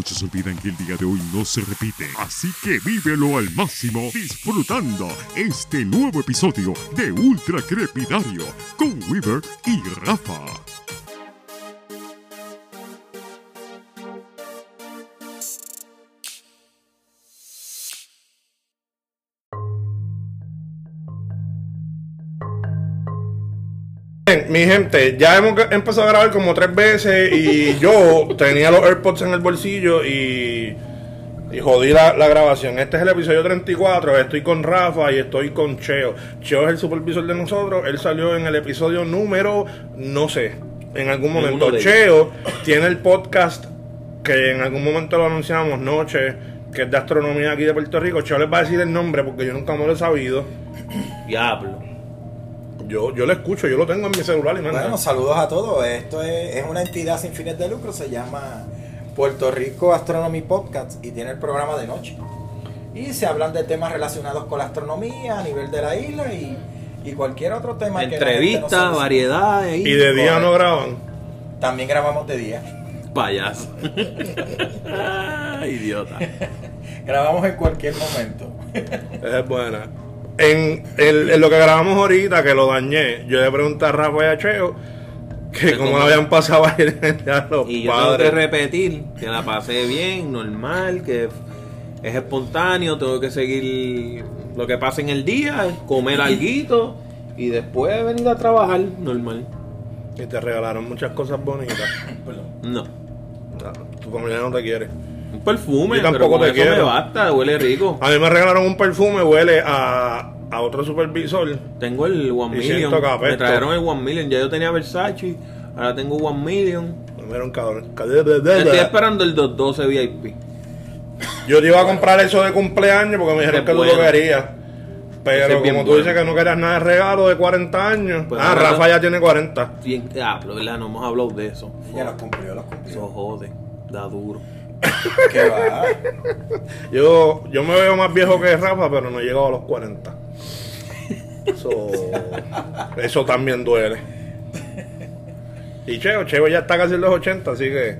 Muchos olvidan que el día de hoy no se repite, así que vívelo al máximo disfrutando este nuevo episodio de Ultra Crepidario con Weaver y Rafa. Mi gente, ya hemos empezado a grabar como tres veces y yo tenía los AirPods en el bolsillo y, y jodí la, la grabación. Este es el episodio 34, estoy con Rafa y estoy con Cheo. Cheo es el supervisor de nosotros, él salió en el episodio número, no sé, en algún momento. Cheo tiene el podcast que en algún momento lo anunciamos, Noche, que es de astronomía aquí de Puerto Rico. Cheo les va a decir el nombre porque yo nunca me lo he sabido. Diablo. Yo, yo lo escucho, yo lo tengo en mi celular y no Bueno, nada. saludos a todos. Esto es, es una entidad sin fines de lucro, se llama Puerto Rico Astronomy Podcast y tiene el programa de noche. Y se hablan de temas relacionados con la astronomía a nivel de la isla y, y cualquier otro tema no Entrevistas, variedades Y de día no graban. También grabamos de día. Payaso. Idiota. Grabamos en cualquier momento. Es buena. En, el- en lo que grabamos ahorita, que lo dañé, yo le pregunté a Rafa y a Cheo que cómo le habían pasado a los Y yo tengo que padres. repetir que la pasé bien, normal, que es espontáneo, tengo que seguir lo que pasa en el día, comer alguito y después venir a trabajar normal. Y te regalaron muchas cosas bonitas. No. No, Tu familia no te quiere. Un perfume, Yo tampoco pero con te eso me quiero. basta, huele rico. A mí me regalaron un perfume, huele a, a otro supervisor. Tengo el One Y Million. Me trajeron el One Million. Ya yo tenía Versace. Ahora tengo One Million. Me dieron cabrón. Estoy esperando el 212 VIP. Yo te iba a comprar eso de cumpleaños porque me dijeron que tú bueno. lo querías. Ese Pero es bien como tú bueno. dices que no querías nada de regalo de 40 años. Pues ah, ahora Rafa ya tiene 40. Bien, diablo, ¿verdad? No hemos hablado de eso. Ya los cumplió, los Eso cumplió. jode. Da duro. ¿Qué va? Yo, yo me veo más viejo que Rafa, pero no he llegado a los 40. Eso, eso también duele. Y Cheo, Cheo ya está casi en los 80, así que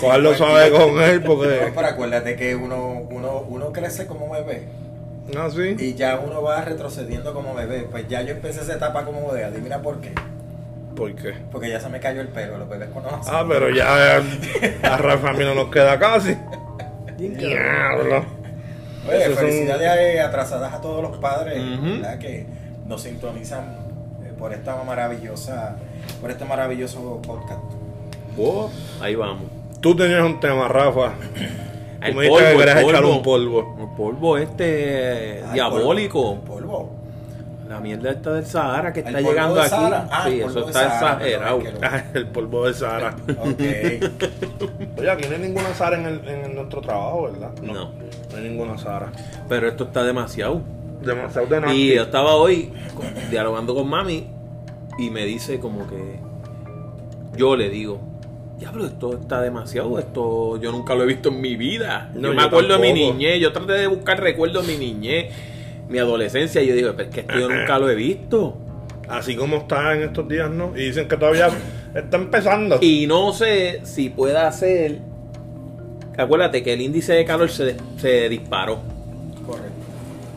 cogerlo suave con él No, porque... pero acuérdate que uno, uno, uno crece como bebé No, sí. y ya uno va retrocediendo como bebé. Pues ya yo empecé esa etapa como bebé. Adivina por qué. ¿Por qué? Porque ya se me cayó el pelo, los bebés conocen. Ah, pero ya a Rafa a mí no nos queda casi. Diablo. Oye, Esos son- felicidades eh, atrasadas a todos los padres Ujú. ¿verdad? que nos sintonizan eh, por esta maravillosa, por este maravilloso podcast. Oh, ahí vamos. Tú tenías un tema, Rafa. El me dijiste que polvo, el querías echar polvo. un polvo. El polvo este Ah, el diabólico. polvo, el polvo. La mierda esta del Sahara que está llegando aquí. Sahara. Ah, sí, el eso polvo de está Sahara, exagerado. el polvo de Sara. Ok. Oye, aquí no hay ninguna Sara en, el, en nuestro trabajo, ¿verdad? No. No hay ninguna Sara. Pero esto está demasiado. Demasiado de nada. Y yo estaba hoy dialogando con mami y me dice como que yo le digo, diablo, esto está demasiado, esto yo nunca lo he visto en mi vida. No, yo me yo acuerdo de mi niñez, yo traté de buscar recuerdos de mi niñez, mi adolescencia, y yo digo, pero es que esto yo nunca lo he visto. Así como está en estos días, ¿no? Y dicen que todavía está empezando. Y no sé si pueda ser, acuérdate que el índice de calor se, se disparó. Correcto.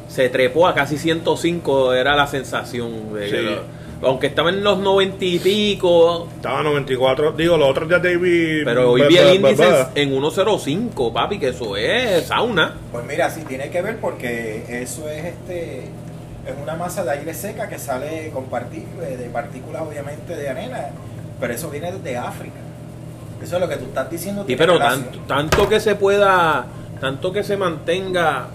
se trepó a casi 105 era la sensación de que Sí. lo- aunque estaba en los 90 y pico Estaba 94. Digo, los otros días David. pero hoy vi el índice en 105 papi que eso es sauna Pues mira, sí tiene que ver porque eso es este es una masa de aire seca que sale con eh, de partículas obviamente de arena, pero eso viene desde África. Eso es lo que tú estás diciendo. sí, pero tanto, tanto que se pueda tanto que se mantenga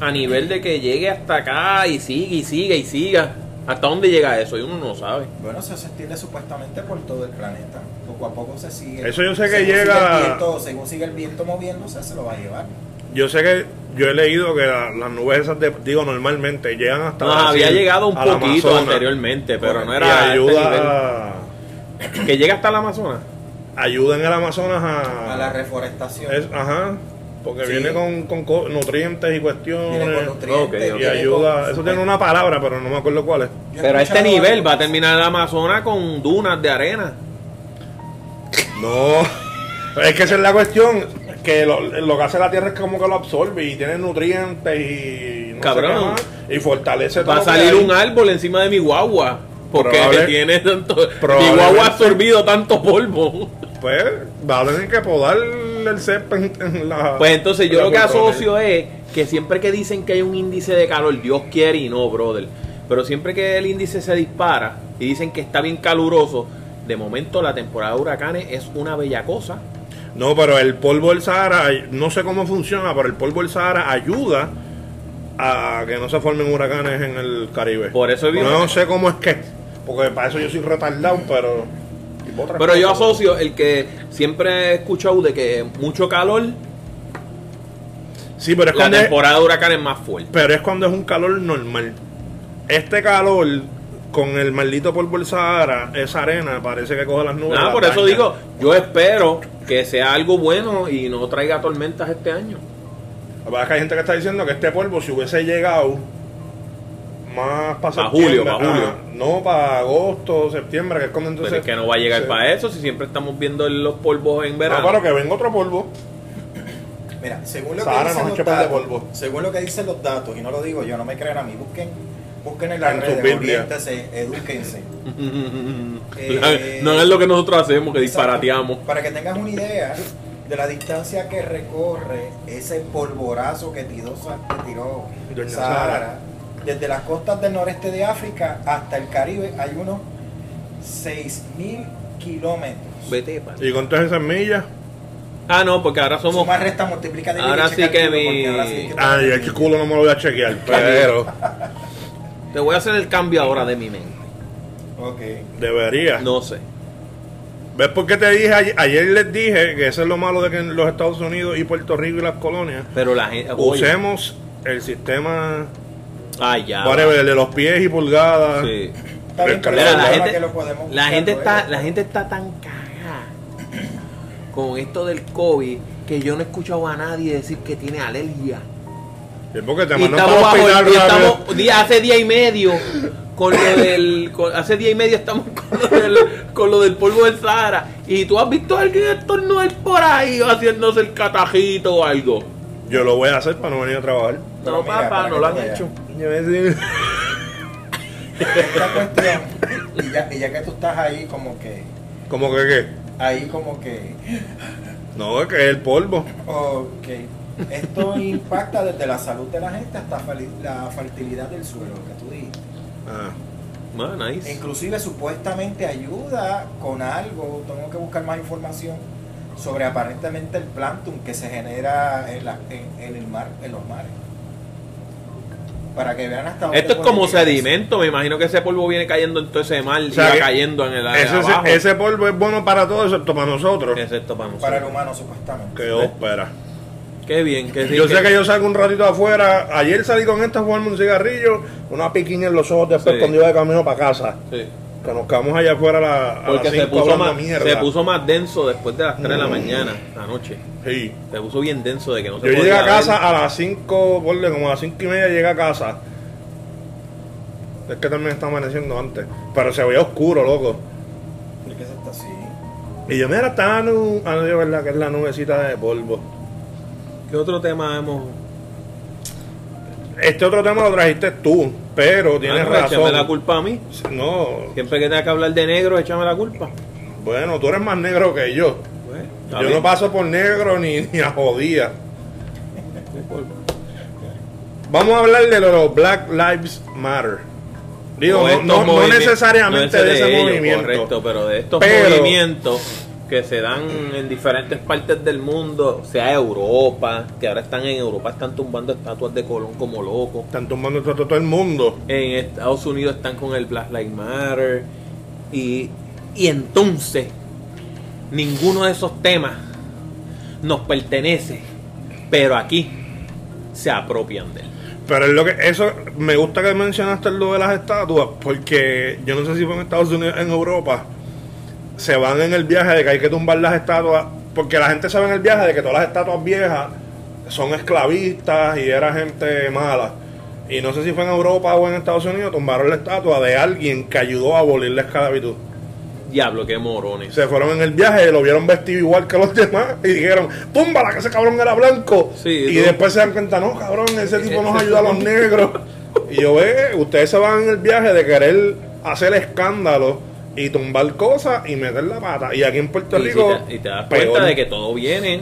a nivel de que llegue hasta acá y siga y siga y siga hasta dónde llega eso y uno no sabe Bueno, eso se extiende supuestamente por todo el planeta. Poco a poco se sigue. Eso yo sé que según llega- sigue el viento- según sigue el viento moviéndose, se lo va a llevar. Yo sé que yo he leído que la- las nubes esas, de, digo, normalmente llegan hasta. no, Brasil, había llegado un poquito Amazonas, anteriormente pero no y era este ayuda a- que llega hasta el Amazonas ayuda en el Amazonas a. A la reforestación. es- ajá. Porque Sí. viene con, con co- nutrientes y cuestiones. Viene con nutrientes, Ok, ok. Y ayuda. Eso tiene una palabra, pero no me acuerdo cuál es. Pero a este nivel va a terminar el Amazonas con dunas de arena. No. Es que esa es la cuestión. que lo, lo que hace la tierra es como que lo absorbe y tiene nutrientes y no sé Cabrón. qué más, y fortalece todo Va a salir un árbol encima de mi guagua. Porque Probable- tiene tanto. Mi guagua ha absorbido tanto polvo. Pues va a tener que podar el césped en, la. Pues entonces yo lo que asocio es que siempre que dicen que hay un índice de calor, Dios quiere y no, brother. Pero siempre que el índice se dispara y dicen que está bien caluroso, de momento la temporada de huracanes es una bella cosa. No, pero el polvo del Sahara, no sé cómo funciona, pero el polvo del Sahara ayuda a que no se formen huracanes en el Caribe. Por eso No sé cómo es que, porque para eso yo soy retardado, pero. Pero yo asocio el que siempre he escuchado de que mucho calor, Sí, pero es la cuando es, temporada de huracanes es más fuerte. pero es cuando es un calor normal. Este calor con el maldito polvo del Sahara, esa arena parece que coge las nubes. Nada, las por eso digo, yo espero que sea algo bueno y no traiga tormentas este año. La verdad es que hay gente que está diciendo que este polvo, si hubiese llegado más para Pa' julio, pa' julio. ah, no para agosto, septiembre, que es cuando Pero entonces. es que no va a llegar Sí. para eso si siempre estamos viendo los polvos en No, verano. pero que venga otro polvo. Mira, según lo que dicen no los datos, polvo. según lo que dicen los datos, y no lo digo yo, no me crean a mí, busquen, busquen en las En Biblias. oriéntense, edúquense. no Eh, no es lo que nosotros hacemos, que disparateamos. Para que tengas una idea de la distancia que recorre ese polvorazo que tiró, que tiró Sahara. Desde las costas del noreste de África hasta el Caribe hay unos 6.000 kilómetros. Vete. Y con todas esas millas. Ah, no, porque ahora somos. Suma, resta, multiplica, Ahora sí que mi- porque ahora sí que- Ay, el culo no me lo voy a chequear, pero Te voy a hacer el cambio ahora de mi mente. Ok. debería. No sé. ¿Ves por qué te dije ayer, ayer les dije que eso es lo malo de que en los Estados Unidos y Puerto Rico y las colonias Pero la gente. usemos el sistema Ay, ya. whatever, el de los pies y pulgadas? Sí. Mira, la gente, que lo podemos la gente está, la gente está tan cagada con esto del COVID que yo no he escuchado a nadie decir que tiene alergia. Es porque te Y estamos, bajo- y estamos día- hace día y medio con lo del con- hace día y medio estamos con lo, del, con lo del polvo del Sahara y tú has visto a alguien estornudar por ahí haciéndose el catajito o algo Yo lo voy a hacer para no venir a trabajar. No mira, papá no lo han hecho Yo decir- Esta cuestión, y ya, y ya que tú estás ahí como que, Como que qué? ahí como que, No, es que es el polvo. ok, esto impacta desde la salud de la gente hasta la fertilidad del suelo, lo que tú dijiste. Ah. Man, nice. Inclusive supuestamente ayuda con algo, tengo que buscar más información sobre aparentemente el plancton que se genera en, la- en- en el mar, en los mares. Para que vean hasta dónde esto es como sedimento me imagino que ese polvo viene cayendo en todo ese mar O y va que cayendo en el área Ese, abajo ese polvo es bueno para todos excepto para nosotros. excepto para Para el nosotros humano supuestamente. Que ópera. qué bien qué Yo bien sé que yo salgo un ratito afuera. Ayer salí con esta a fumarme un cigarrillo, una piquiña en los ojos después Sí. cuando iba de camino para casa. Sí. Que nos quedamos allá afuera a, la, a porque las se 5 puso, más, mierda. se puso más denso después de las 3 de la Mm. mañana anoche Sí. se puso bien denso de que no se Yo llegué a casa ver. a las 5, ponle como a las 5 y media llegué a casa. Es que también está amaneciendo antes. Pero se veía oscuro, loco. ¿Por qué se está así? Y yo, mira, está la nube. Ah, no, de verdad que es la nubecita de polvo. ¿qué otro tema hemos Este otro tema lo trajiste tú, pero tienes Ah, no, échame la razón. culpa a mí No, siempre que tenga que hablar de negro échame la culpa bueno, tú eres más negro que yo. Pues, Yo bien. no paso por negro ni, ni a jodía. Vamos a hablar de los Black Lives Matter. Digo, no, no- no necesariamente no de ese ellos, movimiento. correcto pero de estos Pero- movimientos que se dan en diferentes partes del mundo sea Europa que ahora están en Europa están tumbando estatuas de Colón como locos Están tomando todo, todo el mundo. en Estados Unidos están con el Black Lives Matter. Y, y entonces ninguno de esos temas nos pertenece pero aquí se apropian de él. Pero es lo que eso me gusta que mencionaste lo de las estatuas, porque yo no sé si fue en Estados Unidos, en Europa, se van en el viaje de que hay que tumbar las estatuas, porque la gente sabe en el viaje de que todas las estatuas viejas son esclavistas y era gente mala. Y no sé si fue en Europa o en Estados Unidos, tumbaron la estatua de alguien que ayudó a abolir la esclavitud. Diablo, qué morones. Se fueron en el viaje, lo vieron vestido igual que los demás y dijeron, ¡túmbala que ese cabrón era blanco! Sí, y tú- después se dan cuenta, no, cabrón, ese tipo nos ayuda a los negros. y yo, ve, ustedes se van en el viaje de querer hacer escándalo y tumbar cosas y meter la pata. Y aquí en Puerto Y, si Rico, te, y te das peor. cuenta de que todo viene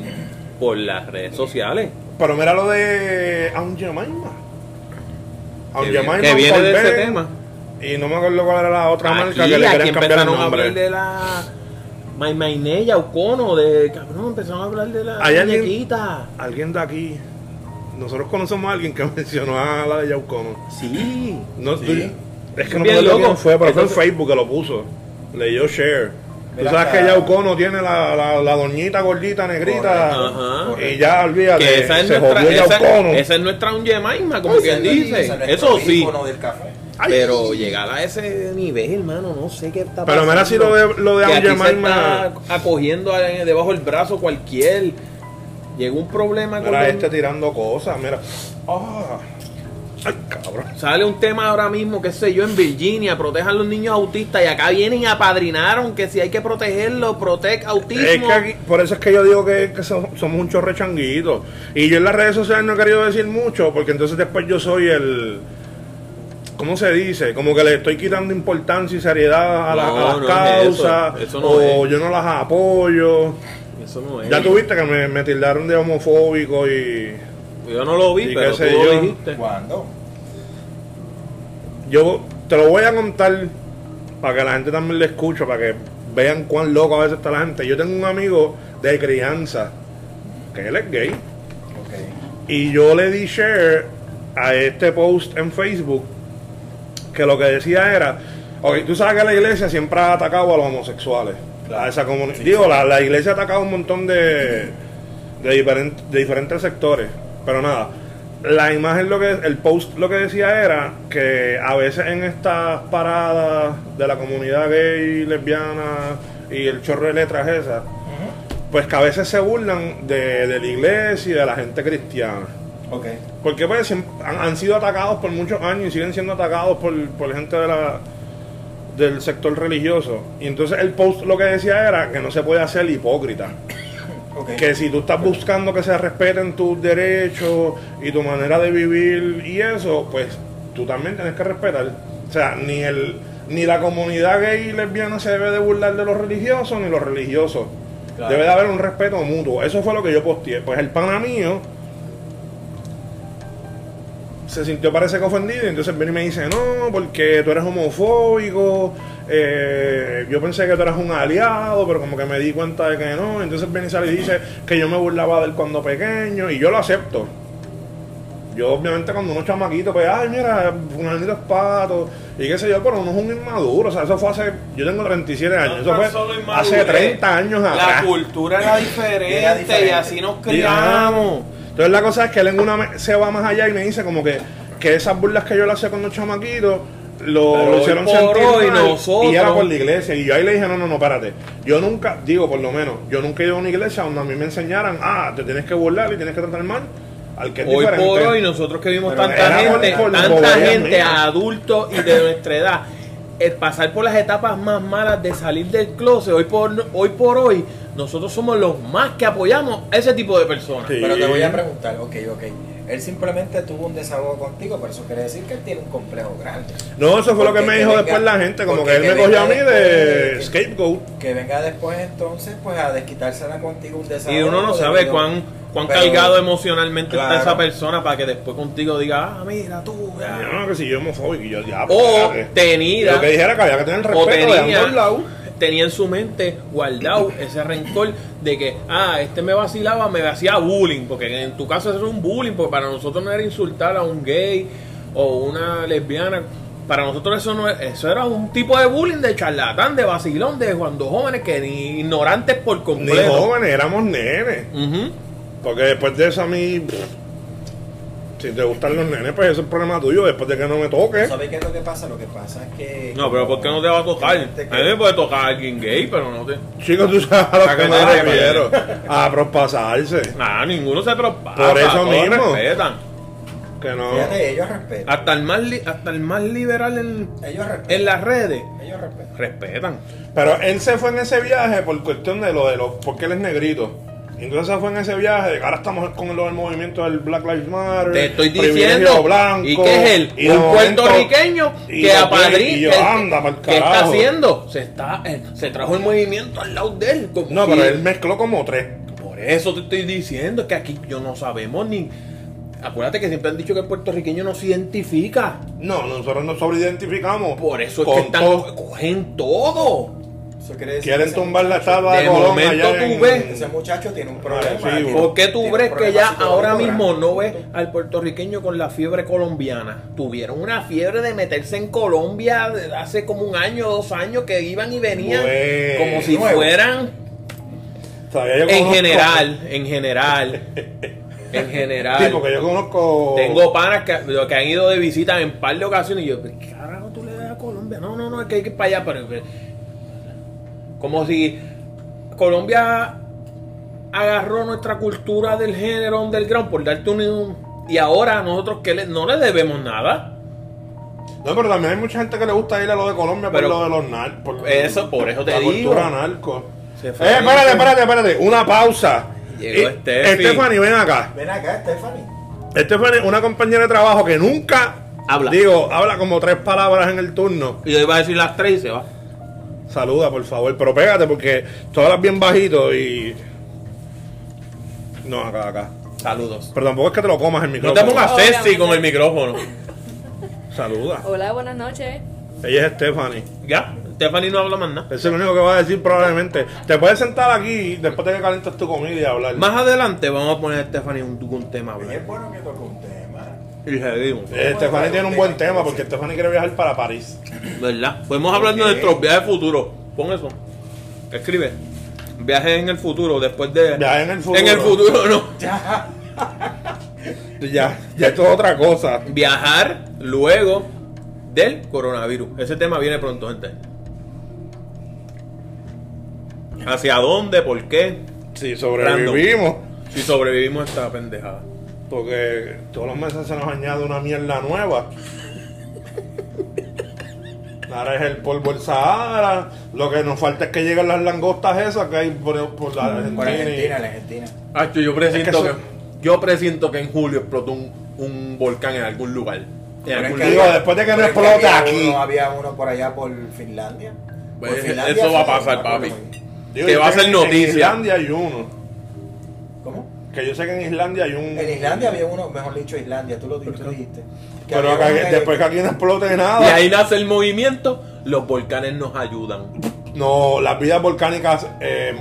por las redes sociales. Pero mira lo de Aun Jemima. Aun Que, Jemima, que viene de ese tema. Y no me acuerdo cuál era la otra marca Aquí, que le querían cambiar el empezaron a hablar nombre. de la Maimainella, Ucono, de cabrón, empezaron a hablar de la Hay alguien- muñequita. Alguien de aquí, nosotros conocemos a alguien que mencionó a la de Yaucono. Sí. No, Sí. tú- es que no me acuerdo quién fue, pero fue en Facebook que lo puso. Leyó share. Tú sabes que Yaucono tiene la, la, la doñita gordita negrita. Ajá. Y ya olvídate, Que esa es se nuestra, jodió esa, Yaucono. esa es nuestra Ungemaima, como Ese quien dice. es Eso sí. del café. Ay. Pero llegar a ese nivel, hermano, no sé qué está Pero pasando. mira si lo de, lo de que se está acogiendo debajo del brazo cualquier. Llegó un problema con Mira este tirando cosas, mira. Ah. Ay, cabrón. Sale un tema ahora mismo, qué sé yo, en Virginia, protejan los niños autistas y acá vienen y apadrinaron que si hay que protegerlos, protect autismo. Es que aquí- por eso es que yo digo que, que so- somos un chorre changuito. Y yo en las redes sociales no he querido decir mucho, porque entonces después yo soy el. ¿Cómo se dice? Como que le estoy quitando importancia y seriedad a, la- a las no es causas. eso, eso no o es. yo no las apoyo. Eso no es. Ya tuviste que me, me tildaron de homofóbico y. Yo no lo vi, Y pero tú lo yo. dijiste. ¿Cuándo? Yo te lo voy a contar para que la gente también le escuche, para que vean cuán loco a veces está la gente. Yo tengo un amigo de crianza que él es gay. Y yo le di share a este post en Facebook que lo que decía era, ok, tú sabes que la iglesia siempre ha atacado a los homosexuales. Claro. A esa Sí, Digo, sí. La, la iglesia ha atacado a un montón de, de, diferent- de diferentes sectores. Pero nada, la imagen, lo que el post lo que decía era que a veces en estas paradas de la comunidad gay, lesbiana y el chorro de letras esas, pues que a veces se burlan de, de la iglesia y de la gente cristiana. Ok. Porque pues han, han sido atacados por muchos años y siguen siendo atacados por, por gente de la, del sector religioso. Y entonces el post lo que decía era que no se puede hacer hipócrita. Que si tú estás buscando que se respeten tus derechos y tu manera de vivir y eso, pues tú también tienes que respetar. O sea, ni el ni la comunidad gay y lesbiana se debe de burlar de los religiosos, ni los religiosos. Claro. Debe de haber un respeto mutuo. Eso fue lo que yo posteé. Pues el pana mío se sintió parece que ofendido y entonces viene y me dice, no, porque tú eres homofóbico, eh, yo pensé que tú eras un aliado, pero como que me di cuenta de que no, entonces viene y sale y dice que yo me burlaba de él cuando pequeño y yo lo acepto. Yo obviamente cuando uno es chamaquito, pues, ay, mira, un es pato, y qué sé yo, pero uno es un inmaduro, o sea, eso fue hace, yo tengo 37 años, No eso fue hace inmadurez. 30 años La atrás. cultura era diferente, Era diferente. y así nos Ya. criamos. Entonces la cosa es que él en una se va más allá y me dice como que, que esas burlas que yo le hacía con los chamaquitos lo, Pero lo hoy hicieron por sentir hoy mal, nosotros- y era por la iglesia y yo ahí le dije no no no espérate yo nunca digo por lo menos yo nunca he ido a una iglesia donde a mí me enseñaran ah te tienes que burlar y tienes que tratar mal al que es Hoy diferente por hoy, nosotros que vimos Pero tanta gente, por tanta gente, adultos y de nuestra edad, el pasar por las etapas más malas de salir del closet, hoy por hoy, por hoy nosotros somos los más que apoyamos a ese tipo de personas. Sí. Pero te voy a preguntar, ok, ok. Él simplemente tuvo un desahogo contigo, pero eso quiere decir que él tiene un complejo grande. no eso fue lo que me que dijo venga- después la gente como que él me que cogió a mí de después- scapegoat Que venga después entonces, pues a desquitársela contigo un desahogo. Y uno no de sabe cuán, cuán pero- cargado emocionalmente Claro. está esa persona para que después contigo diga, ah, mira tú, ya". no que si yo homofóbico y yo ya O espérate. tenida. lo que dijera que había que tener o respeto de tenía, ambos lados tenía en su mente guardado ese rencor de que, ah, este me vacilaba, me hacía bullying, porque en tu caso eso era un bullying, porque para nosotros no era insultar a un gay o una lesbiana. Para nosotros eso no es- eso era un tipo de bullying de charlatán, de vacilón, de cuando jóvenes que ni ignorantes por ni completo. jóvenes éramos nenes. Porque después de eso a mí, pff, si te gustan los nenes, pues eso es problema tuyo, después de que no me toque. ¿Sabes qué es lo que pasa? Lo que pasa es que. No, pero ¿por qué no te va a tocar? A mí me puede tocar a alguien gay, pero no te... Chicos, tú sabes a lo ¿A que qué me refiero. A prospasarse. Nada, ninguno se propasa. Por eso mismo. respetan. Que no. Fíjate, ellos respetan. Hasta el más, li- hasta el más liberal en, Ellos respetan. en las redes Ellos respetan. respetan. Pero él se fue en ese viaje por cuestión de lo de los. porque él es negrito. Entonces fue en ese viaje. Ahora estamos con del movimiento del Black Lives Matter. Te estoy diciendo. blanco, ¿Y qué es él? y un momento- puertorriqueño que anda pa'l ¿Qué está haciendo? Se está eh, se trajo el movimiento al lado de él. No, pero él mezcló como tres. Por eso te estoy diciendo que aquí yo no sabemos ni. Acuérdate que siempre han dicho que el puertorriqueño no se identifica. No, nosotros nos sobreidentificamos. Por eso es que están, cogen todo. Eso quiere decir Quieren que tumbar la ese estatua de, De Colón momento allá tú en- ves- Ese muchacho tiene un problema. Agresivo. tiene- ¿Por qué tú crees que problema ya ahora mismo no ves al puertorriqueño con la fiebre colombiana? Tuvieron una fiebre de meterse en Colombia hace como un año, dos años, que iban y venían Bueno. como si Nuevo. fueran en general, en general, en general. Sí, porque yo conozco. Tengo panas que, que han ido de visita en par de ocasiones y yo, ¿pero qué carajo tú le das a Colombia? No, no, no, es que hay que ir para allá, pero- como si Colombia agarró nuestra cultura del género underground por darte un y ahora nosotros que le- no le debemos nada. No, pero también hay mucha gente que le gusta ir a lo de Colombia Pero- por lo de los narcos. Eso, por eso te la digo. cultura narco. Se Eh, espérate, espérate, espérate. Una pausa. Llegó Steffi. Stephanie, ven acá. Ven acá, Stephanie. Stephanie, una compañera de trabajo que nunca. Habla. Digo, habla como tres palabras en el turno. Y yo iba a decir las tres y se va. Saluda, por favor. Pero pégate porque tú hablas bien bajito y. No, acá, acá. Saludos. Pero tampoco es que te lo comas el No micrófono. te pongas sexy con el micrófono. Saluda. Hola, buenas noches. Ella es Stephanie. Ya, Stephanie no habla más nada. Eso es lo único que va a decir probablemente. Te puedes sentar aquí después de que calientes tu comida y hablar. Más adelante vamos a poner a Stephanie un, un tema. a Y hablar. es bueno que toque un tema. Y seguimos. Eh, Stephanie tiene un buen tema porque Stephanie quiere viajar para París. ¿Verdad? Podemos hablar de nuestros viajes futuros. Pon eso. Escribe. Viajes en el futuro, después de. Viajes en el futuro. En el futuro, no. Ya, ya esto es otra cosa. Viajar luego del coronavirus. Ese tema viene pronto, gente. ¿Hacia dónde? ¿Por qué? Si sobrevivimos. Si sobrevivimos a esta pendejada. Porque todos los meses se nos añade una mierda nueva. Ahora es el polvo del Sahara. Lo que nos falta es que lleguen las langostas esas que hay por, por la Argentina. Por y- Argentina, la Argentina. Hacho, yo presiento Es que yo presiento que en julio explotó un, un volcán en algún lugar. En es algún que después de que no explote había aquí. Uno, había uno por allá por Finlandia. Pues, Por Finlandia eso va a pasar, papi. Digo, que va a ser en- noticia. En Islandia hay uno. Que yo sé que en Islandia hay un. En Islandia había uno, mejor dicho Islandia, tú lo dijiste. Que Pero que- después que aquí no explote Y nada. ahí nace el movimiento, los volcanes nos ayudan. No, las vidas volcánicas. Eh,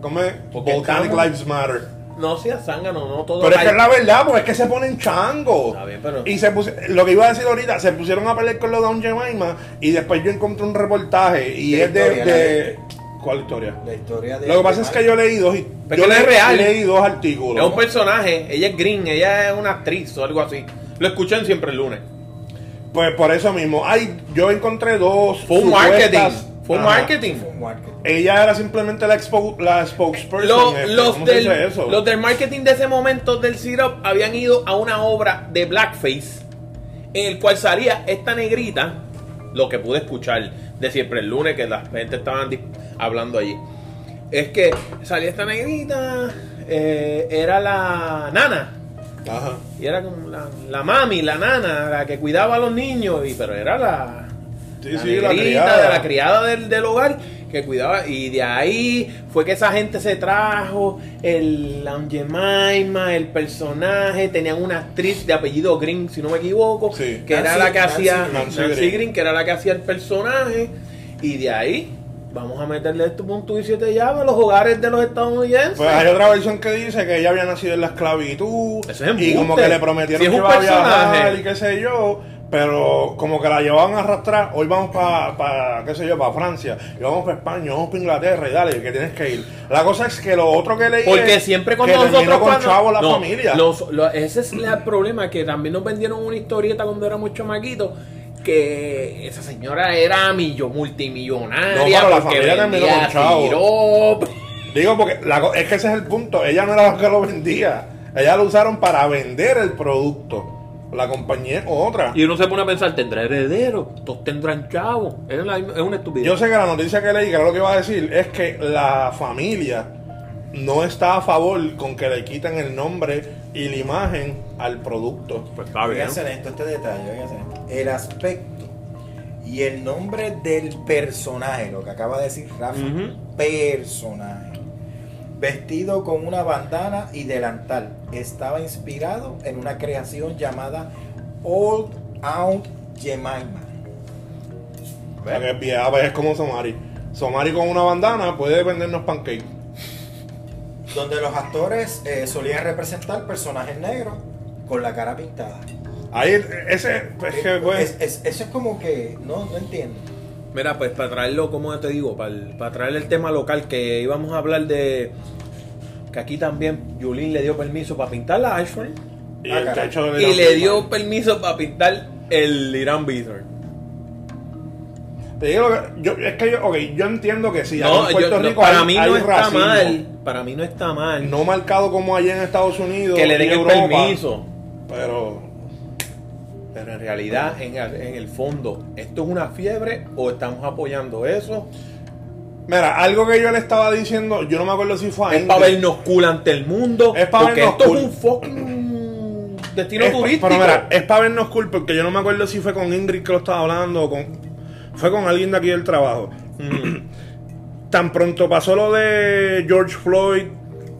¿Cómo es? Porque Volcanic estamos- Lives Matter. No seas zángano, no todo. Pero es que es la verdad, porque es que se ponen changos. Está bien, pero- Y se pusi- lo que iba a decir ahorita, se pusieron a pelear con los Don Jemima y después yo encontré un reportaje y ¿Qué es historia, de- ¿Cuál historia? La historia de. Lo que pasa es que yo leí dos, y- Pero yo es real. leí dos Es artículos. un personaje, ella es green, ella es una actriz o algo así. Lo escuchan siempre el lunes. Pues por eso mismo. Ay, yo encontré dos. Fue un marketing. Fue marketing. Marketing. Ella era simplemente la, expo- la spokesperson. Los, los ¿Cómo se del, eso? los del marketing de ese momento del Syrup habían ido a una obra de blackface en el cual salía esta negrita, lo que pude escuchar de siempre el lunes que la gente estaban hablando allí. Es que salía esta negrita, eh, era la nana, Ajá. y era como la, la mami, la nana, la que cuidaba a los niños, y pero era la, Sí, la sí, la negrita criada. de la criada del, del hogar que cuidaba y de ahí fue que esa gente se trajo el la Jemima, el personaje, tenían una actriz de apellido Green, si no me equivoco, Sí. que era la que Nancy hacía. Nancy, Nancy Green. Green. que era la que hacía el personaje y de ahí vamos a meterle esto punto y siete llaves a los hogares de los estadounidenses. Pues hay otra versión que dice que ella había nacido en la esclavitud Eso es y como que le prometieron Si es que iba a viajar y qué sé yo, pero como que la llevaban a arrastrar, hoy vamos para, qué sé yo, para Francia, y vamos para España, vamos para Inglaterra y dale, que tienes que ir. La cosa es que lo otro que leí Porque es siempre con que nosotros con cuando- chavo la No, familia. los- lo- ese es el problema que también nos vendieron una historieta cuando éramos chamaquitos que esa señora era millo, multimillonaria No, la porque vendía con. Digo, porque la es que ese es el punto, ella no era la que lo vendía, ella lo usaron para vender el producto. La compañía es otra. Y uno se pone a pensar, ¿tendrá heredero? ¿Todos tendrán chavo? Es, la- es una estupidez. Yo sé que la noticia que leí, que era lo que iba a decir, es que la familia no está a favor con que le quiten el nombre y la imagen al producto. Pues está bien. Fíjense esto, este detalle, fíjense. El aspecto y el nombre del personaje, lo que acaba de decir Rafa, personaje, vestido con una bandana y delantal, estaba inspirado en una creación llamada Old Aunt Jemima. Es vieja, pues es como Somari. Somari con una bandana puede vendernos pancakes. donde los actores eh, solían representar personajes negros con la cara pintada. Ahí, ese, pues, que, pues, Es- es- eso es como que, no, no entiendo. Mira, pues para traerlo, como te digo, para, para traer el tema local, que íbamos a hablar de que aquí también Yulín le dio permiso para pintar la Ashford y Ah, el y le dio permiso para pintar el Irán Beater. Te digo que, yo, es que yo, ok, yo entiendo que sí, No, aquí en Puerto yo- Rico para hay- mí hay no está racismo. mal. Para mí no está mal No marcado como allá en Estados Unidos. que le den el Europa, permiso. Pero Pero en realidad, en, el- en el fondo, ¿esto es una fiebre o estamos apoyando eso? Mira, algo que yo le estaba diciendo, yo no me acuerdo si fue a Es Ingrid. para vernos cool ante el mundo. Es pa' porque vernos esto cool. es un fucking destino Es pa- turístico. Pero mira, es para vernos cool porque yo no me acuerdo si fue con Ingrid que lo estaba hablando o con. Fue con alguien de aquí del trabajo. Mm. Tan pronto pasó lo de George Floyd,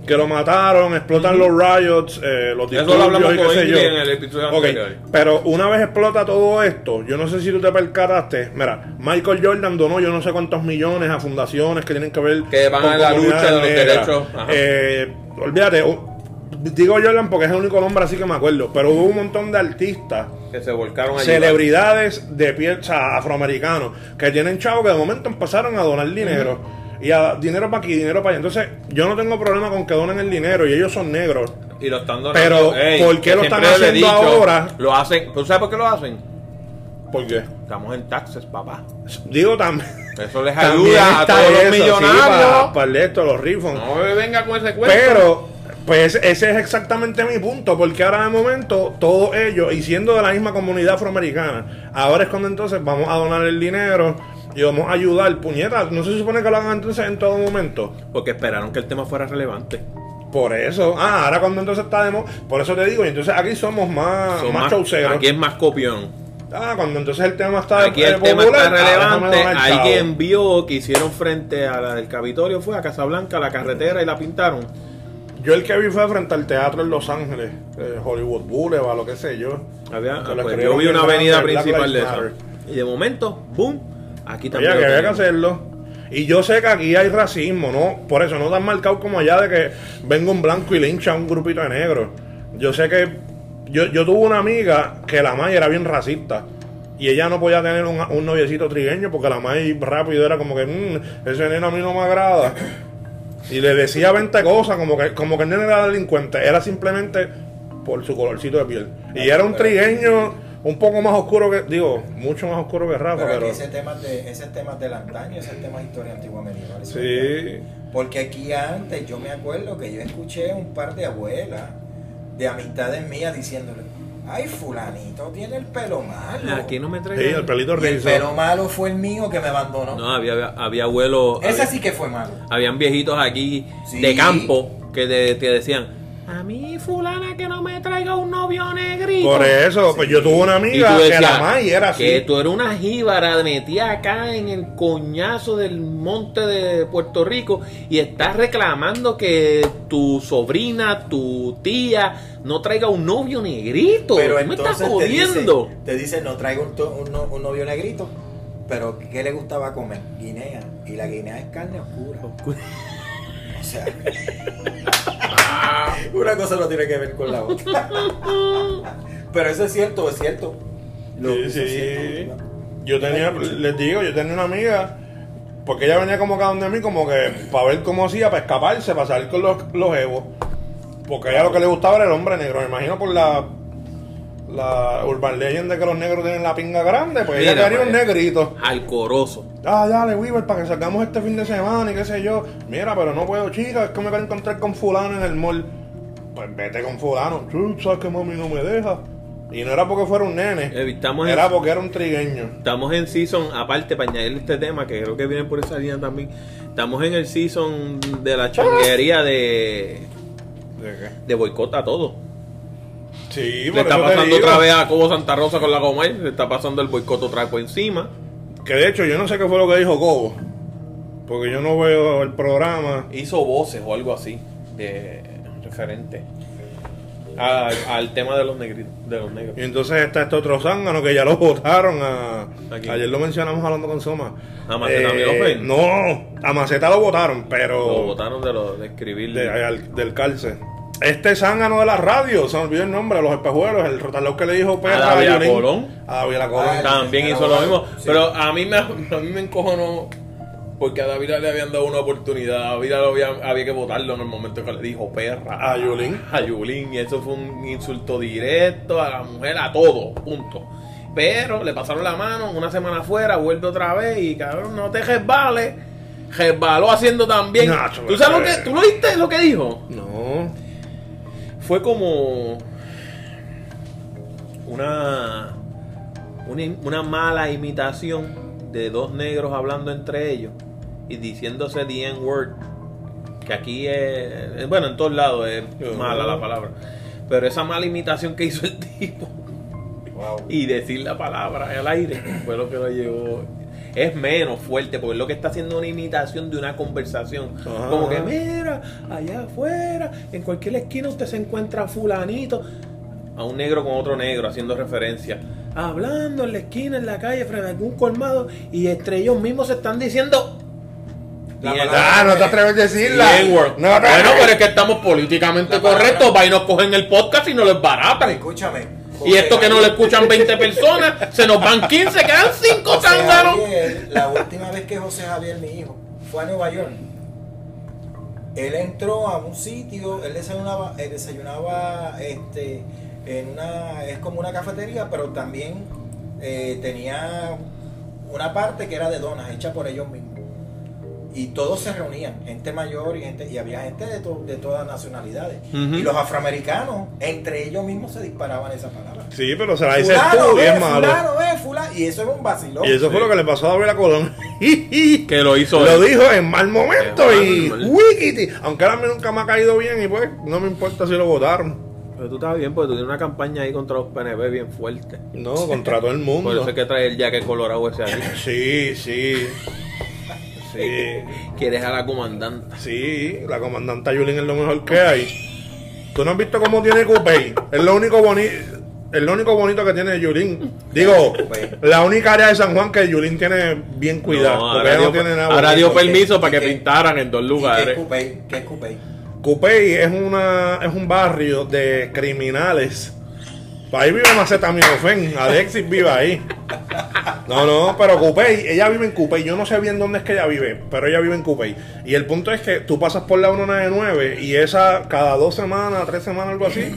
que lo mataron, explotan los riots, eh, los disturbios y qué sé yo. en el episodio Ok, anterior. pero una vez explota todo esto, yo no sé si tú te percataste. Mira, Michael Jordan donó yo no sé cuántos millones a fundaciones que tienen que ver Que van con a la lucha de los negras. derechos. Eh, olvídate, o- digo Jordan porque es el único nombre así que me acuerdo, pero hubo un montón de artistas Que se volcaron celebridades de piel, o sea, afroamericanos que tienen chavos que de momento empezaron a donar dinero. Y a dinero para aquí, dinero para allá. Entonces, yo no tengo problema con que donen el dinero y ellos son negros. Y lo están donando. Pero, ¿por qué lo están haciendo ahora? Lo hacen. ¿Tú sabes por qué lo hacen? ¿Por qué? Estamos en taxes, papá. Digo también. Eso les ayuda a todos los eso, sí, millonarios. para, para esto, los rifos. no me venga con ese cuento. Pero, pues ese es exactamente mi punto, porque ahora de momento todos ellos, y siendo de la misma comunidad afroamericana, ahora es cuando entonces vamos a donar el dinero y vamos a ayudar, puñetas, no se supone que lo hagan entonces en todo momento. Porque esperaron que el tema fuera relevante. Por eso, ah, ahora cuando entonces está de mo- por eso te digo, y entonces aquí somos más, Son más, aquí es más copión. Ah, cuando entonces el tema está Aquí eh, el tema popular, está ah, relevante. Alguien vio que hicieron frente a la del Capitolio, fue a Casablanca, la carretera y la pintaron. Yo el que vi fue frente al teatro en Los Ángeles, eh, Hollywood Boulevard, lo que sé yo. Había, pues, yo vi una avenida principal de esa. Y de momento, boom, aquí Oye, también. que había que hacerlo. Y yo sé que aquí hay racismo, ¿no? Por eso no tan marcado como allá de que venga un blanco y lincha a un grupito de negros. Yo sé que. Yo, yo tuve una amiga que la May era bien racista. Y ella no podía tener un, un noviecito trigueño porque la May rápido era como que, "Mm, ese nene a mí no me agrada. Y le decía 20 cosas, como que, como que el nene era delincuente. Era simplemente por su colorcito de piel. Y era un trigueño un poco más oscuro que, digo, mucho más oscuro que Rafa, Pero pero. ese tema de, ese tema del antaño, ese tema de historia antigua medieval. Sí. Porque aquí antes yo me acuerdo que yo escuché un par de abuelas de amistades mías diciéndole, ay fulanito tiene el pelo malo. Aquí no me Sí, traigan. el pelito y el pelo malo fue el mío que me abandonó. No, había, había abuelos. Ese había- sí que fue malo. Habían viejitos aquí Sí. de campo que te, te decían: A mí, fulana, que no me traiga un novio negrito. Por eso, pues yo tuve una amiga que decías la May era así. que tú eres una jíbara metida acá en el coñazo del monte de Puerto Rico y estás reclamando que tu sobrina, tu tía, no traiga un novio negrito. Pero ¿Tú me estás entonces te dice, jodiendo. te dice, no traigo un, novio negrito. Pero ¿qué le gustaba comer? Guinea. Y la guinea es carne oscura. O sea, una cosa no tiene que ver con la otra. Pero eso es cierto, es cierto. Lo Sí, es sí. cierto. Yo tenía, les digo, yo tenía una amiga, porque ella venía como que a donde mí, como que para ver cómo hacía, para escaparse, para salir con los, los evos. Porque a ella lo que le gustaba era el hombre negro. Me imagino por la, la urban legend de que los negros tienen la pinga grande, pues ella quería un pues. negrito. Alcoroso. Ah, dale, Weaver, para que salgamos este fin de semana y qué sé yo. Mira, pero no puedo, chica, es que me quiero encontrar con fulano en el mall. Pues vete con fulano. Tú sabes que mami no me deja. Y no era porque fuera un nene, Eh, en, era porque era un trigueño. estamos en season, aparte para añadir este tema, que creo que viene por esa línea también. Estamos en el season de la changuería de, ¿De qué? de boicot a todo. Sí, Le está pasando otra vez a Cobo Santa Rosa con la goma, le está pasando el boicot otra vez por encima. Que de hecho yo no sé qué fue lo que dijo Cobo. Porque yo no veo el programa. Hizo voces o algo así, de referente a- al tema de los negritos, de los negros. Y entonces está este otro zángano que ya lo votaron a... Ayer lo mencionamos hablando con Soma. ¿A Maceta Fe? No, a Maceta lo votaron, pero... Lo votaron de, lo, de escribir. de- al- del cárcel. Este zángano de la radio, se me olvidó el nombre, los espejuelos, el rotalón que le dijo Pedro A David Yulín. Colón. A David Colón. Ah, También Pero hizo lo mismo. sí. Pero a mí me, a mí me encojonó porque a David le habían dado una oportunidad. A David lo había, había que votarlo en el momento que le dijo perra. A Yulín. A Yulín. Y eso fue un insulto directo a la mujer, a todo. Punto. Pero le pasaron la mano una semana afuera, vuelve otra vez y cabrón, no te resbales. Resbaló haciendo también. Nacho, ¿Tú sabes lo que, tú lo viste lo que dijo? No. fue como una, una mala imitación de dos negros hablando entre ellos y diciéndose the N-word que aquí es bueno en todos lados es mala la palabra pero esa mala imitación que hizo el tipo Wow. y decir la palabra al aire fue lo que lo llevó es menos fuerte porque es lo que está haciendo una imitación de una conversación Ajá. como que mira allá afuera en cualquier esquina usted se encuentra a fulanito a un negro con otro negro haciendo referencia hablando en la esquina en la calle frente a algún colmado y entre ellos mismos se están diciendo La Bien, palabra- Ah, no te atreves a decirla. No bueno pero es que estamos políticamente correctos va y nos cogen el podcast y nos lo Pero esbaratan escúchame. y esto que no lo escuchan 20 personas, se nos van 15, quedan 5 José zánganos. Javier, la última vez que José Javier, mi hijo, fue a Nueva York, él entró a un sitio, él desayunaba, él desayunaba este, en una, es como una cafetería, pero también eh, tenía una parte que era de donas, hecha por ellos mismos. Y todos se reunían, gente mayor y gente, y había gente de, to- de todas nacionalidades. Y los afroamericanos, entre ellos mismos se disparaban esa palabra. Sí, pero se la dices Fulano, tú es malo. fulano, ve, fulano. Y eso es un vacilón. Y eso fue lo que le pasó a David Colón. Que lo hizo Lo él. dijo en mal momento En y mal, wikiti. Aunque ahora a mí nunca me ha caído bien y pues no me importa si lo votaron. Pero tú estás bien porque tú tienes una campaña ahí contra los PNP bien fuerte. No, contra todo el Por mundo. eso es que trae el jacket colorado ese aquí. Sí, sí. Sí, Quieres a la comandante. sí. La comandante Yulín es lo mejor que hay. ¿Tú no has visto cómo tiene Coupé? Es lo único bonito. Es lo único bonito que tiene Yulín. Digo, Coupé. la única área de San Juan que Yulín tiene bien cuidada. No, porque ahora no dio, tiene nada ahora dio permiso para que ¿Qué? pintaran en dos ¿Y ¿Qué es lugares. Coupé? ¿Qué es Coupé? Cupey es una es un barrio de criminales. Ahí vive Maceta Miofen, Alexis vive ahí. No, no, pero Cupey, ella vive en Cupey. Yo no sé bien dónde es que ella vive, pero ella vive en Cupey. Y el punto es que tú pasas por la 199 y esa cada dos semanas, tres semanas, algo así,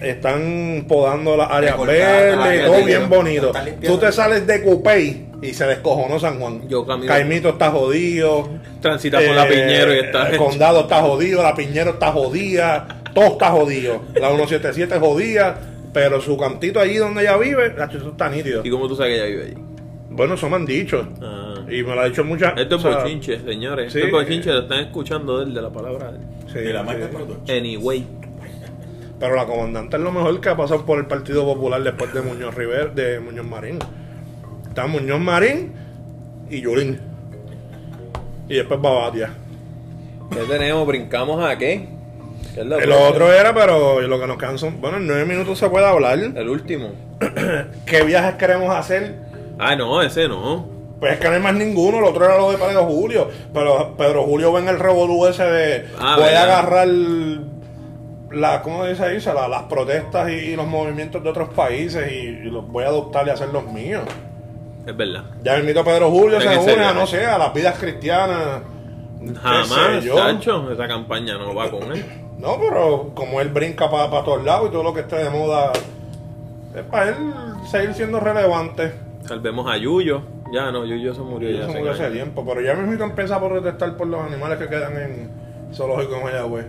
están podando las áreas verdes, todo bien bonito. Tú te sales de Cupey y se descojonó San Juan. Yo camino- Caimito está jodido. Transita por la Eh, Piñero y está. El condado está jodido, la Piñero está jodida, todo está jodido. La 177 es jodida, pero su cantito allí donde ella vive, nacho, eso está nítido. ¿Y cómo tú sabes que ella vive allí? Bueno, eso me han dicho. Ah. Y me lo ha dicho muchas Esto es o sea, bochinche, señores. sí, Esto es bochinche, lo están escuchando él, de la palabra de él. sí, De la marca sí. Anyway. Pero la comandante es lo mejor que ha pasado por el Partido Popular después de Muñoz River, de Muñoz Marín. Está Muñoz Marín y Yulín. Y después Babatia. ¿Qué tenemos? ¿Brincamos a qué? ¿Qué es lo El otro era, pero lo que nos quedan son. Bueno, en nueve minutos se puede hablar. El último. ¿Qué viajes queremos hacer? Ah, no, ese no. Pues es que no hay más ninguno, el otro era lo de Pedro Julio. Pero Pedro Julio ve en el revolú ese de. Ah, voy a agarrar. La, ¿Cómo dice ahí? Se la- las protestas y, y los movimientos de otros países y, y los voy a adoptar y hacer los míos. Es verdad. Ya el mito Pedro Julio ¿De se une a, no sé, a las vidas cristianas. Jamás? Sancho, esa campaña no va con él. No, pero como él brinca para todos lados y todo lo que esté de moda, es para él seguir siendo relevante. Salvemos a Yuyo. Ya no, Yuyo se murió ya. Eso hace murió hace tiempo, pero ya mismo empieza por protestar por los animales que quedan en zoológico en Mayagüez.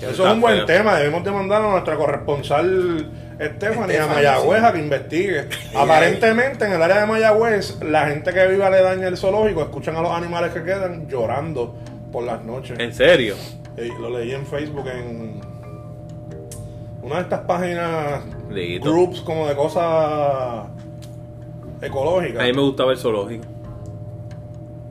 Eso es un buen tema. Debemos de mandar a nuestra corresponsal Stephanie a Stephanie, Mayagüez a que investigue. Aparentemente en el área de Mayagüez, la gente que vive aledaña el zoológico escuchan a los animales que quedan llorando por las noches. ¿En serio? Lo leí en Facebook en una de estas páginas, groups como de cosas ecológicas. A mí me gustaba el zoológico.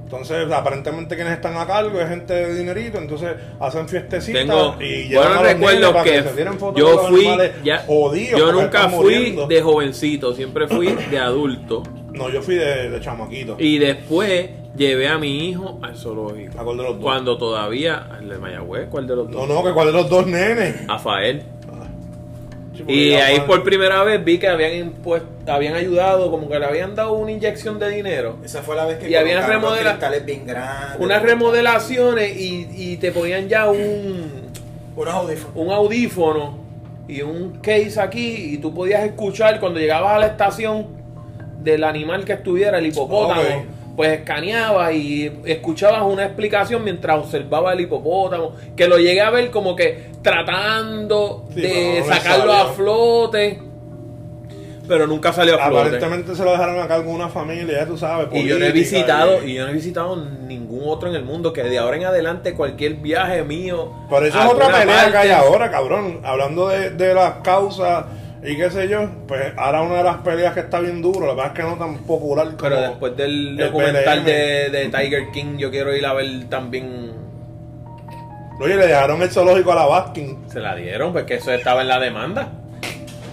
Entonces, aparentemente quienes están a cargo es gente de dinerito, entonces hacen fiestecitas Tengo y nenes recuerdos para que se fotos yo fui ya, jodidos yo nunca fui muriendo. de jovencito, siempre fui de adulto No, yo fui de, de chamaquito. y después llevé a mi hijo al zoológico. ¿A cuál de los dos? Cuando todavía el de Mayagüez, ¿cuál de los No, dos? no, que cuál de los dos nenes. A Fael. Sí, Y ahí por primera vez vi que habían impuesto, habían ayudado, como que le habían dado una inyección de dinero. Esa fue la vez que Y habían colocaron los remodela- cristales bien grandes. Unas remodelaciones y, y te ponían ya un, un audífono y un case aquí y tú podías escuchar cuando llegabas a la estación del animal que estuviera, el hipopótamo. Pues escaneabas y escuchabas una explicación mientras observaba el hipopótamo, que lo llegué a ver como que tratando Sí, de no sacarlo a flote, pero nunca salió a flote. Aparentemente se lo dejaron acá con una familia, ya tú sabes. Y yo no he visitado, y- y yo no he visitado ningún otro en el mundo que de ahora en adelante cualquier viaje mío. Pero eso es otra pelea que hay parte- ahora, cabrón. Hablando de, de las causas y qué sé yo, pues ahora una de las peleas que está bien duro, la verdad es que no tan popular como... Pero después del el documental de, de Tiger King, yo quiero ir a ver también. Oye, le dejaron el zoológico a la Baskin. Se la dieron, porque eso estaba en la demanda.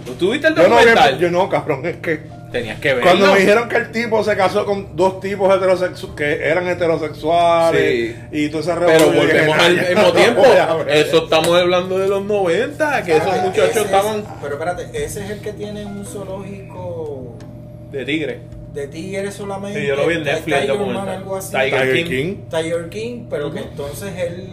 ¿Tú tuviste el Yo no, documental? yo no, cabrón, es que... Tenías que verlo. Cuando me dijeron que el tipo se casó con dos tipos heterosexuales que eran heterosexuales Sí. y todo ese Pero volvemos "Nah, al mismo tiempo. voy a ver". Eso estamos hablando de los 90, que esos Espérate, muchachos ese es- estaban pero espérate, ese es el que tiene un zoológico de tigre. de tigres solamente. Sí, yo lo vi en Netflix, Tiger Man, documental. algo así. Tiger Tiger King. King. Tiger King, pero que entonces él.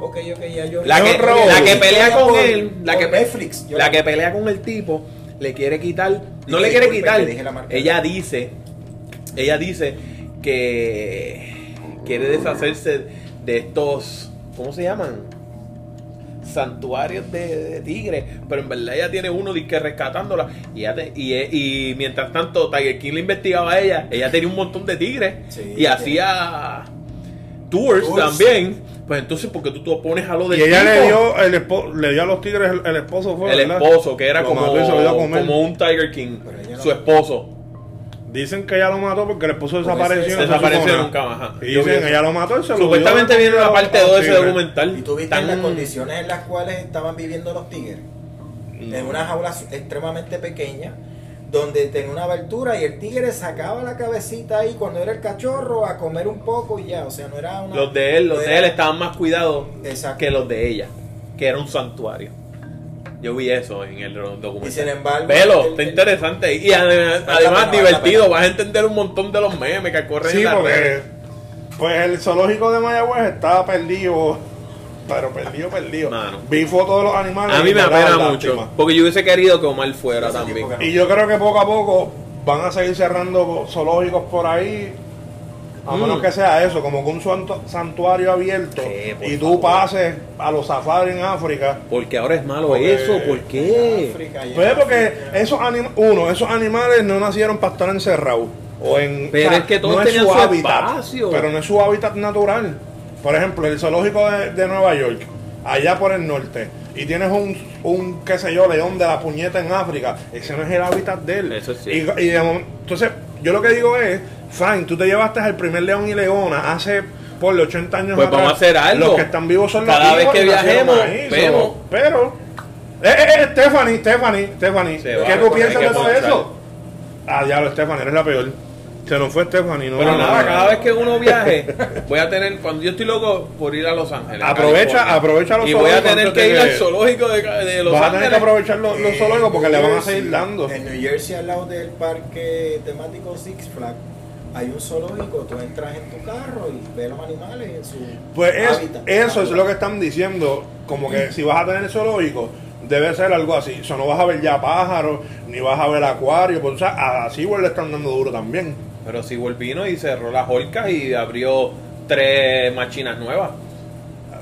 Ok, ok, ya yo. La que, la que pelea con él, la que, Netflix. la que pelea con el tipo, le quiere quitar, no le quiere quitar, ella dice, ella dice que quiere deshacerse de estos, ¿cómo se llaman? santuarios de, de tigres, pero en verdad ella tiene uno de que rescatándola. Y, ella te- y, y mientras tanto Tiger King le investigaba a ella, ella tenía un montón de tigres. Sí, y hacía tours, Tours. también, pues entonces porque tú te pones a lo del Y ella le dio, el espo- le dio a los tigres el, el esposo fue, el ¿verdad? esposo, que era Lo como, como un Tiger King, no- su esposo. Dicen que ella lo mató porque el esposo desapareció. no Desapareció nunca más. ajá. Y dicen eso. ella lo mató y se lo Supuestamente viene la parte a 2 de ese documental. ¿Y tú viste Tan- las condiciones en las cuales estaban viviendo los tigres? En una jaula extremadamente pequeña, donde tenía una abertura y el tigre sacaba la cabecita ahí cuando era el cachorro a comer un poco y ya. O sea, no era una. Los de él, los no de él estaban más cuidados Exacto. que los de ella, que era un santuario. Yo vi eso en el documental. Y sin embargo. Velo, el- está el- interesante. Y además, la además la divertido, vas a entender un montón de los memes que corren Sí, en redes. porque pues el zoológico de Mayagüez estaba perdido, pero perdido, perdido. Mano. Vi fotos de los animales. A mí me apena lástima. mucho, porque yo hubiese querido que Omar fuera Ese también. Y yo creo que poco a poco van a seguir cerrando zoológicos por ahí. A Mm. menos que sea eso, como que un santu- santuario abierto y tú favor. pases a los safaris en África. Porque ahora es malo Porque- eso, ¿por qué? África Pues porque África. esos anim- uno, esos animales no nacieron para estar encerrados. O en, Pero es que todos no tenían su su hábitat, espacio. pero no es su hábitat natural. Por ejemplo, el zoológico de, de Nueva York, allá por el norte, y tienes un, un, qué sé yo, león de la puñeta en África, ese no es el hábitat de él. Eso sí. Y, y de momento- entonces, yo lo que digo es, fine, tú te llevaste al primer león y leona hace por 80 años Pues atrás. vamos a hacer algo. Los que están vivos son los Cada vez que viajemos, ahí, vemos. pero, eh, eh, eh, Stephanie, Stephanie, Stephanie, Se ¿qué tú piensas de todo eso? Ah, ya lo Stephanie, eres la peor. Se nos fue Stephanie, no Pero no, nada, no, cada vez que uno viaje, voy a tener, cuando yo estoy loco por ir a Los Ángeles. Aprovecha- California, aprovecha los Y voy a zoológicos tener que ir al zoológico de, de Los Vas a tener Ángeles. que aprovechar los, los En zoológicos porque le van a New seguir Jersey- dando. En New Jersey, al lado del parque temático Six Flags, hay un zoológico. Tú entras en tu carro y ves los animales en su. Pues es- hábitat eso es lo que están diciendo, como que si vas a tener zoológico, debe ser algo así. O sea, no vas a ver ya pájaros, ni vas a ver acuarios, pues o sea, a SeaWorld le están dando duro también. Pero si volvino y cerró las holcas y abrió tres machinas nuevas.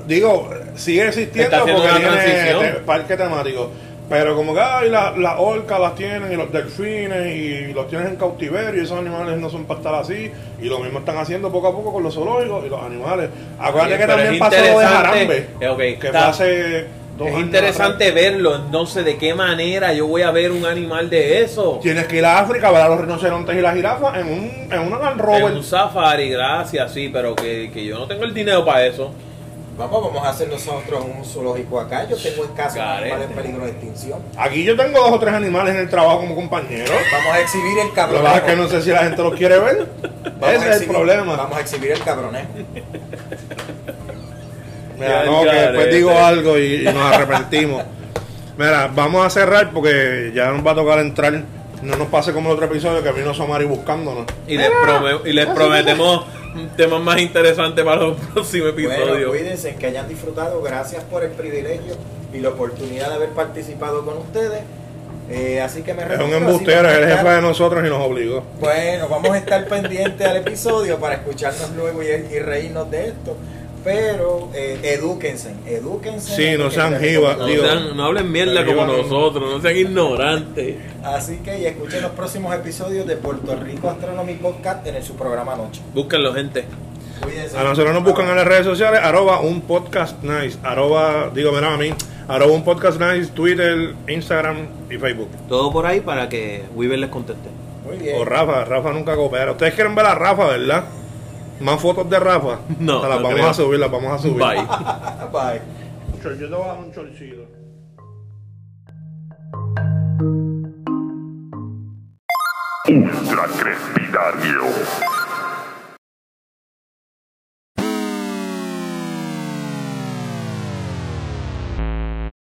digo, sigue existiendo Está porque una tiene te- parque temático. Pero como que ay, la- las orcas las tienen y los delfines y los tienen en cautiverio y esos animales no son para estar así. Y lo mismo están haciendo poco a poco con los zoológicos y los animales. Acuérdate que también pasó lo de. Jarambe. Eh, ok, que fue está- hace dos Es interesante atrás. verlo, entonces de qué manera yo voy a ver un animal de eso. Tienes que ir a África a ver a los rinocerontes y las jirafas en, un, en una Land En Rover. un safari, gracias, sí, pero que, que yo no tengo el dinero para eso. Vamos, vamos a hacer nosotros un zoológico acá. Yo tengo en casa un Garete. animal en peligro de extinción. Aquí yo tengo dos o tres animales en el trabajo como compañeros. Vamos a exhibir el Lo que cabronejo. pasa es que no sé si la gente los quiere ver. Vamos Ese es el problema. Vamos a exhibir el cabronejo. Mira, no, que después digo algo y, y nos arrepentimos. Mira, vamos a cerrar porque ya nos va a tocar entrar. No nos pase como el otro episodio que vino Somari buscándonos. Y les, prome- y les prometemos temas más interesantes para los próximos Bueno, episodios. cuídense, que hayan disfrutado. Gracias por el privilegio y la oportunidad de haber participado con ustedes. Eh, así que me Es un embustero, es el jefe de nosotros y nos obligó. Bueno, vamos a estar pendientes al episodio para escucharnos luego y, y reírnos de esto. Pero eh, edúquense, edúquense. Sí, no sean jivas, No, sean- hablen mierda como nosotros, no sean ignorantes. Así que y escuchen los próximos episodios de Puerto Rico Astronomy Podcast en el- su programa Noche. Búsquenlo, gente. Cuídense. A nosotros nos buscan en las redes sociales, arroba un podcast nice, arroba, digo, mira a mí, arroba un podcast nice, Twitter, Instagram y Facebook. Todo por ahí para que Weaver les conteste. Muy bien. O Rafa, Rafa nunca coopera. Ustedes quieren ver a Rafa, ¿verdad? Más fotos de Rafa. No, Se las no vamos creo. a subir, las vamos a subir. Bye. Bye. Yo te voy a dar un chorcito. Ultra Crepidario.